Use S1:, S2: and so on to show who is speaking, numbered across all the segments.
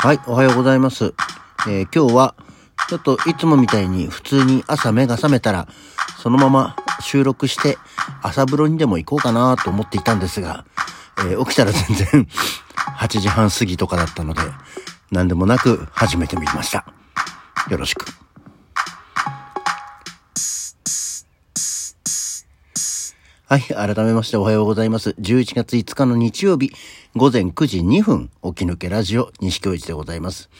S1: はい、おはようございます。えー今日は、ちょっといつもみたいに普通に朝目が覚めたら、そのまま収録して朝風呂にでも行こうかなと思っていたんですが、えー起きたら全然 8時半過ぎとかだったので、何でもなく始めてみました。よろしく。はい。改めましておはようございます。11月5日の日曜日、午前9時2分、起き抜けラジオ、西京一でございます。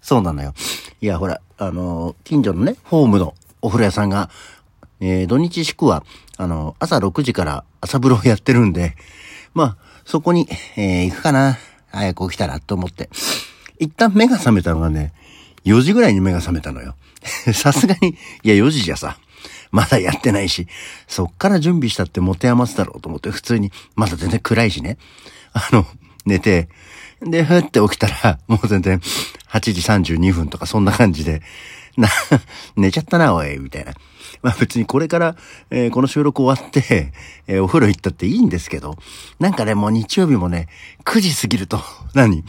S1: そうなのよ。いや、ほら、あの近所のね、ホームのお風呂屋さんが、えー土日祝は、あの朝6時から朝風呂をやってるんで、まあ、そこに、えー行くかな。早く起きたら、と思って。一旦目が覚めたのがね、4時ぐらいに目が覚めたのよ。さすがに、いや、4時じゃさ、まだやってないし、そっから準備したって持て余すだろうと思って、普通に、まだ全然暗いしね。あの、寝て、で、ふって起きたら、もう全然、8時32分とかそんな感じで、な、寝ちゃったな、おい、みたいな。まあ別にこれから、えーこの収録終わって、えーお風呂行ったっていいんですけど、なんかね、もう日曜日もね、9時過ぎると、何？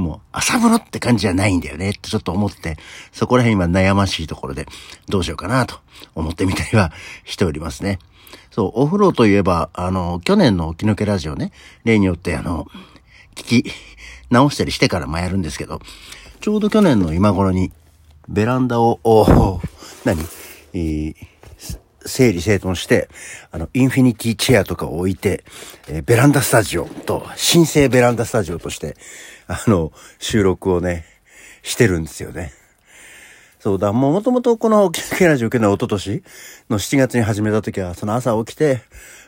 S1: もう朝風呂って感じじゃないんだよねってちょっと思って、そこら辺今悩ましいところでどうしようかなと思ってみたりはしておりますね。そう、お風呂といえば、あの、去年の起き抜けラジオね、例によってあの、聞き直したりしてからもやるんですけど、ちょうど去年の今頃にベランダを、お何？えー整理整頓して、あの、インフィニティチェアとかを置いて、えーベランダスタジオと、新生ベランダスタジオとして、あの、収録をね、してるんですよね。そうだ、もうもともとこの、キララジオ受けの一昨年の7月に始めた時は、その朝起きて、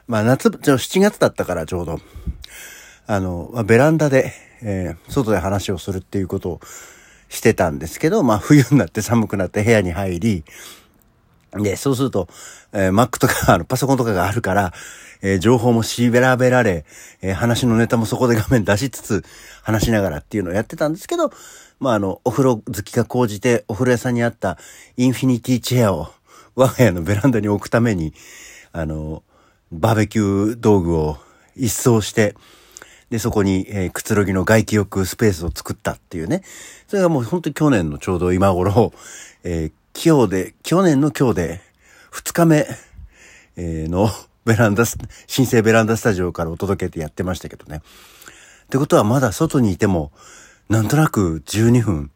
S1: まあ夏、ちょ7月だったからちょうど、あの、まあベランダで、えー外で話をするっていうことをしてたんですけど、まあ冬になって寒くなって部屋に入り、で、そうすると、えー Mac とか、あの、パソコンとかがあるから、えー情報もしべらべられ、えー話のネタもそこで画面出しつつ、話しながらっていうのをやってたんですけど、まあ、あの、お風呂好きが高じて、お風呂屋さんにあったインフィニティチェアを、我が家のベランダに置くために、あの、バーベキュー道具を一掃して、で、そこに、えーくつろぎの外気浴スペースを作ったっていうね。それがもう本当に去年のちょうど今頃、えー今日で、去年の今日で、二日目、えーの ベランダ、新生ベランダスタジオからお届けてやってましたけどね。ってことはまだ外にいても、なんとなく12分、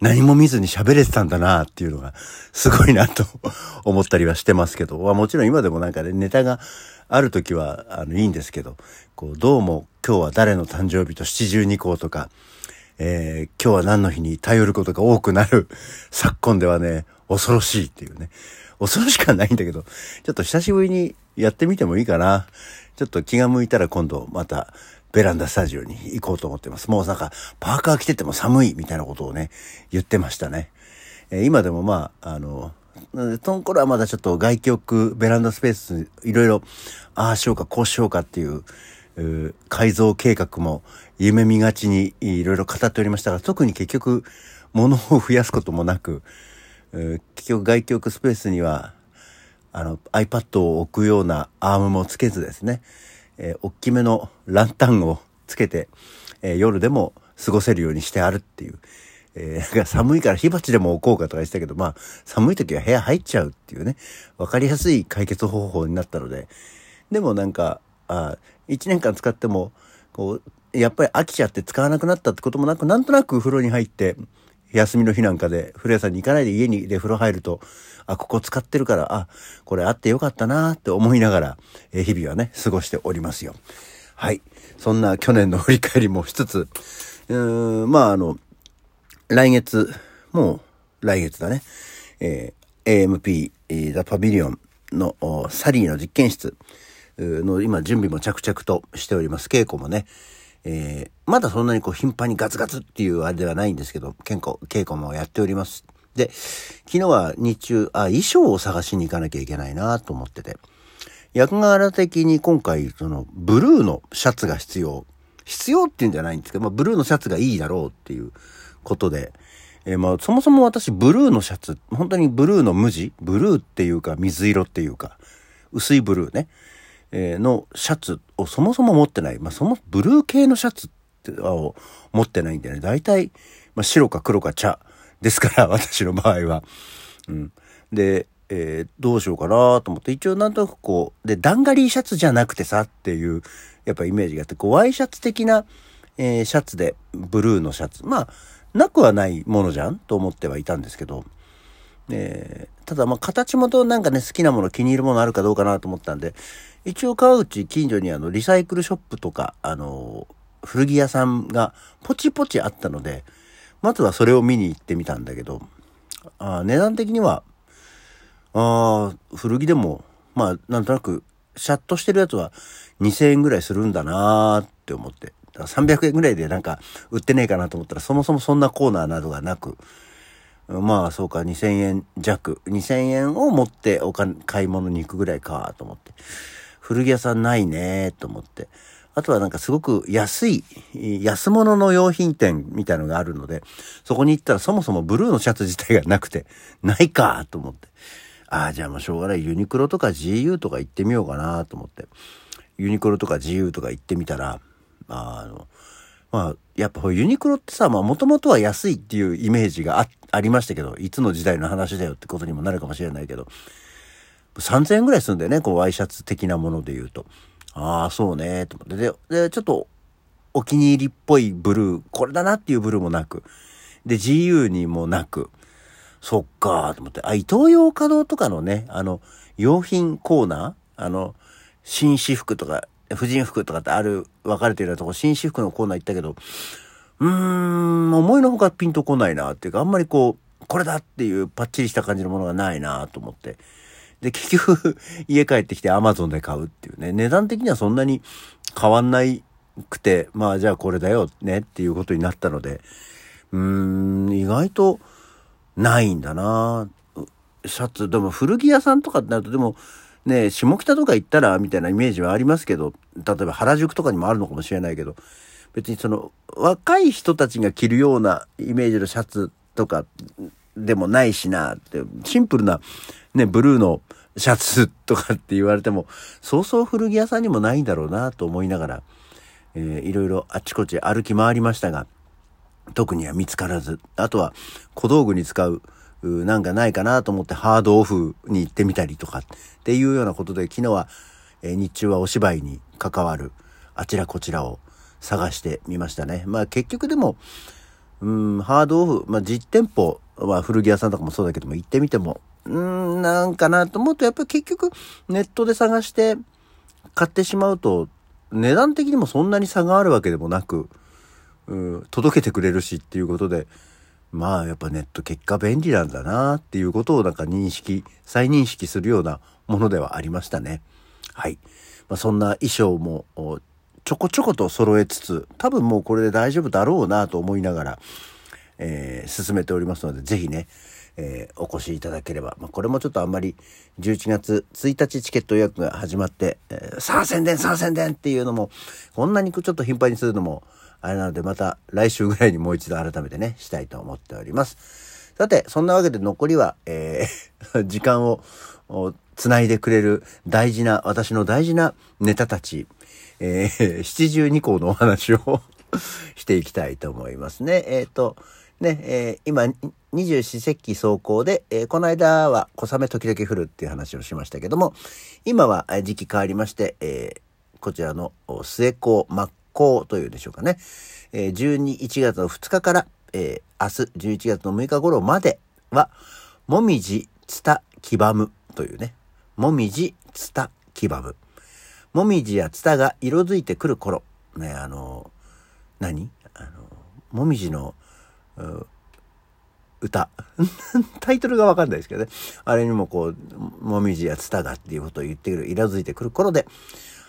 S1: 何も見ずに喋れてたんだなっていうのが、すごいなと 思ったりはしてますけど、まあもちろん今でもなんかね、ネタがある時は、あの、いいんですけど、こう、どうも今日は誰の誕生日と七十二項とか、えー今日は何の日に頼ることが多くなる 昨今ではね、恐ろしいっていうね。恐ろしくはないんだけど、ちょっと久しぶりにやってみてもいいかな。ちょっと気が向いたら今度またベランダスタジオに行こうと思ってます。もうなんかパーカー着てても寒いみたいなことをね、言ってましたね。えー今でもまあ、あの、その頃はまだちょっと外気浴、ベランダスペース、いろいろ、ああしようか、こうしようかっていう、改造計画も夢見がちにいろいろ語っておりましたが、特に結局、物を増やすこともなく、結局外気浴スペースには、あの、iPad を置くようなアームもつけずですね、えー大きめのランタンをつけて、えー夜でも過ごせるようにしてあるっていう。えー寒いから火鉢でも置こうかとか言ってたけど、まあ、寒い時は部屋入っちゃうっていうね、わかりやすい解決方法になったので、でもなんか、あ1年間使っても、こう、やっぱり飽きちゃって使わなくなったってこともなく、なんとなく風呂に入って、休みの日なんかで、風呂屋さんに行かないで家にで風呂入ると、あ、ここ使ってるから、あ、これあってよかったなって思いながら、日々はね、過ごしておりますよ。はい。そんな去年の振り返りもしつつ、うーん、まああの、来月、もう来月だね、えー AMP、ザ・パビリオンのサリーの実験室の今準備も着々としております。稽古もね、えーまだそんなにこう頻繁にガツガツっていうあれではないんですけど、稽古、稽古もやっております。で、昨日は日中、あ、衣装を探しに行かなきゃいけないなと思ってて、役柄的に今回、その、ブルーのシャツが必要。必要っていうんじゃないんですけど、まあ、ブルーのシャツがいいだろうっていうことで、えーまあ、そもそも私、ブルーのシャツ、本当にブルーの無地ブルーっていうか、水色っていうか、薄いブルーね、のシャツをそもそも持ってない。まあ、そも、ブルー系のシャツっを持ってないんでね、大体、まあ、白か黒か茶ですから、私の場合は。うん。で、えー、どうしようかなと思って、一応なんとなくこう、で、ダンガリーシャツじゃなくてさっていう、やっぱイメージがあって、こう、ワイシャツ的な、えー、シャツで、ブルーのシャツ。まあ、なくはないものじゃんと思ってはいたんですけど、えー、ただまあ形もとなんかね好きなもの気に入るものあるかどうかなと思ったんで一応川口近所にあのリサイクルショップとかあの古着屋さんがポチポチあったのでまずはそれを見に行ってみたんだけどあ値段的にはあ古着でもまあなんとなくシャッとしてるやつは2000円ぐらいするんだなーって思って。300円ぐらいでなんか売ってねえかなと思ったらそもそもそんなコーナーなどがなくまあそうか、2000円弱。2000円を持ってお金、買い物に行くぐらいかと思って。古着屋さんないねと思って。あとはなんかすごく安い、安物の用品店みたいのがあるので、そこに行ったらそもそもブルーのシャツ自体がなくて、ないかと思って。ああ、じゃあもうしょうがない。ユニクロとか GU とか行ってみようかなと思って。ユニクロとか GU とか行ってみたら、あの、まあ、やっぱユニクロってさ、まあもともとは安いっていうイメージがあありましたけど、いつの時代の話だよってことにもなるかもしれないけど、3000円ぐらいするんだよね、こうワイシャツ的なもので言うと。ああ、そうね、と思って。で、で、ちょっとお気に入りっぽいブルー、これだなっていうブルーもなく、で、GU にもなく、そっかと思って、あ、イトーヨーカドーとかのね、あの、用品コーナー？あの、紳士服とか、婦人服とかってある、分かれてるようなとこ、紳士服のコーナー行ったけど、うーん、思いのほかピンとこないなっていうか、あんまりこう、これだっていうパッチリした感じのものがないなと思って。で、結局 家帰ってきて Amazon で買うっていうね、値段的にはそんなに変わんないくて、まあじゃあこれだよねっていうことになったので、うーん、意外とないんだなシャツ、でも古着屋さんとかってなると、でも、ね、下北とか行ったらみたいなイメージはありますけど、例えば原宿とかにもあるのかもしれないけど、別にその若い人たちが着るようなイメージのシャツとかでもないしなって、シンプルなね、ブルーのシャツとかって言われても、そうそう古着屋さんにもないんだろうなと思いながら、えー、いろいろあちこち歩き回りましたが、特には見つからず、あとは小道具に使うなんかないかなと思ってハードオフに行ってみたりとかっていうようなことで昨日は、え日中はお芝居に関わるあちらこちらを探してみましたね。まあ結局でも、うん、ハードオフ、まあ実店舗は古着屋さんとかもそうだけども行ってみても、うん、なんかなと思うとやっぱり結局ネットで探して買ってしまうと値段的にもそんなに差があるわけでもなく、うん、届けてくれるしっていうことで、まあやっぱネット結果便利なんだなっていうことをなんか認識、再認識するようなものではありましたね。はい。まあ、そんな衣装もちょこちょこと揃えつつ、多分もうこれで大丈夫だろうなと思いながら、えー、進めておりますので、ぜひね、えー、お越しいただければ。まあ、これもちょっとあんまり11月1日チケット予約が始まって、えー、さあ宣伝さあ宣伝っていうのも、こんなにちょっと頻繁にするのも、あれなのでまた来週ぐらいにもう一度改めてね、したいと思っております。さて、そんなわけで残りは、えー、時間をつないでくれる大事な、私の大事なネタたち、えー、七十二項のお話を していきたいと思いますね。えっ、ー、と、ね、えー、今、二十四節気走行で、えー、この間は小雨時々降るっていう話をしましたけども、今は時期変わりまして、えー、こちらの末高、真っ向というでしょうかね。えー、12、1月の2日から、えー、明日11月の6日頃までは、もみじ、つた、きばむというね、もみじ、つた、きばむ。もみじやつたが色づいてくる頃、ね、あの、何？あの、もみじの、歌。タイトルがわかんないですけどね。あれにもこう、もみじやつたがっていうことを言ってくる、色づいてくる頃で、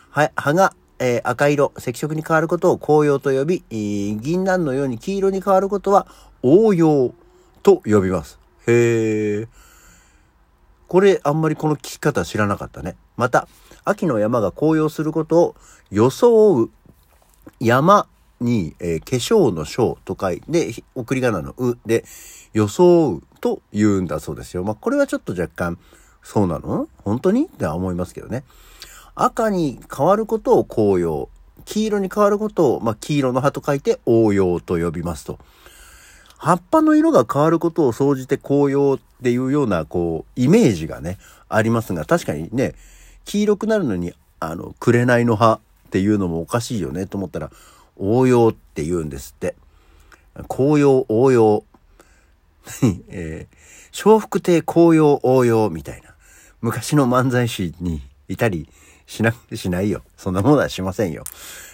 S1: は、葉がえー、赤色、赤色に変わることを紅葉と呼び、銀杏のように黄色に変わることは黄葉と呼びます。へえ。これあんまりこの聞き方知らなかったね。また、秋の山が紅葉することを装う山に、えー、化粧の章と書いて、送り仮名のうで、装うと言うんだそうですよ。まあ、これはちょっと若干、そうなの？本当に？って思いますけどね。赤に変わることを紅葉黄色に変わることを、まあ、黄色の葉と書いて応用と呼びますと。葉っぱの色が変わることを総じて紅葉っていうような、こう、イメージがね、ありますが、確かにね、黄色くなるのに、あの、紅の葉っていうのもおかしいよねと思ったら、応用って言うんですって。紅葉、応用。えー、笑福亭紅葉応用みたいな。昔の漫才師にいたりしな、しないよ。そんなものはしませんよ。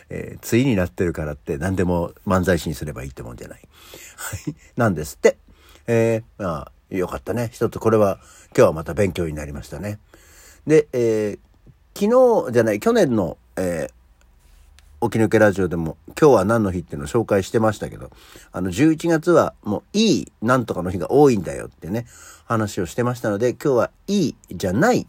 S1: えー、対になってるからって何でも漫才師にすればいいってもんじゃない。はい。なんですって。えー、まあ、よかったね。一つこれは、今日はまた勉強になりましたね。で、えー、昨日じゃない、去年の、えー、起き抜けラジオでも今日は何の日っていうのを紹介してましたけど、あの11月はもういいなんとかの日が多いんだよってね、話をしてましたので、今日はいいじゃない、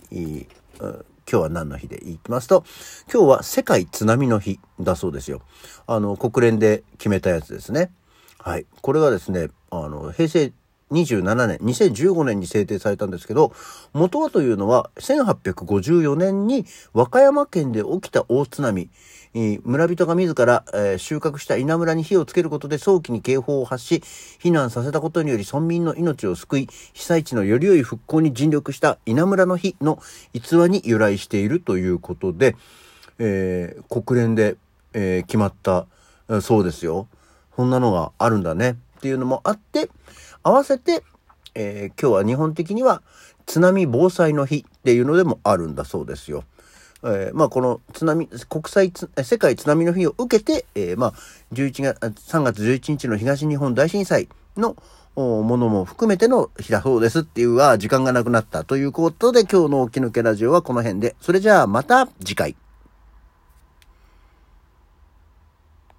S1: 今日は何の日でいきますと、今日は世界津波の日だそうですよ。あの、国連で決めたやつですね。はい。これはですね、あの、平成27年、2015年に制定されたんですけど、元はというのは、1854年に和歌山県で起きた大津波、村人が自ら、収穫した稲むらに火をつけることで早期に警報を発し、避難させたことにより村民の命を救い、被災地のより良い復興に尽力した稲むらの日の逸話に由来しているということで、えー、国連で、えー、決まった、そうですよ。そんなのがあるんだねっていうのもあって、合わせて、えー、今日は日本的には津波防災の日っていうのでもあるんだそうですよ。えー、まあこの津波、国際世界津波の日を受けて、えー、まあ11月、3月11日の東日本大震災のものも含めての日だそうですっていうは時間がなくなったということで今日の起き抜けラジオはこの辺で。それじゃあまた次回。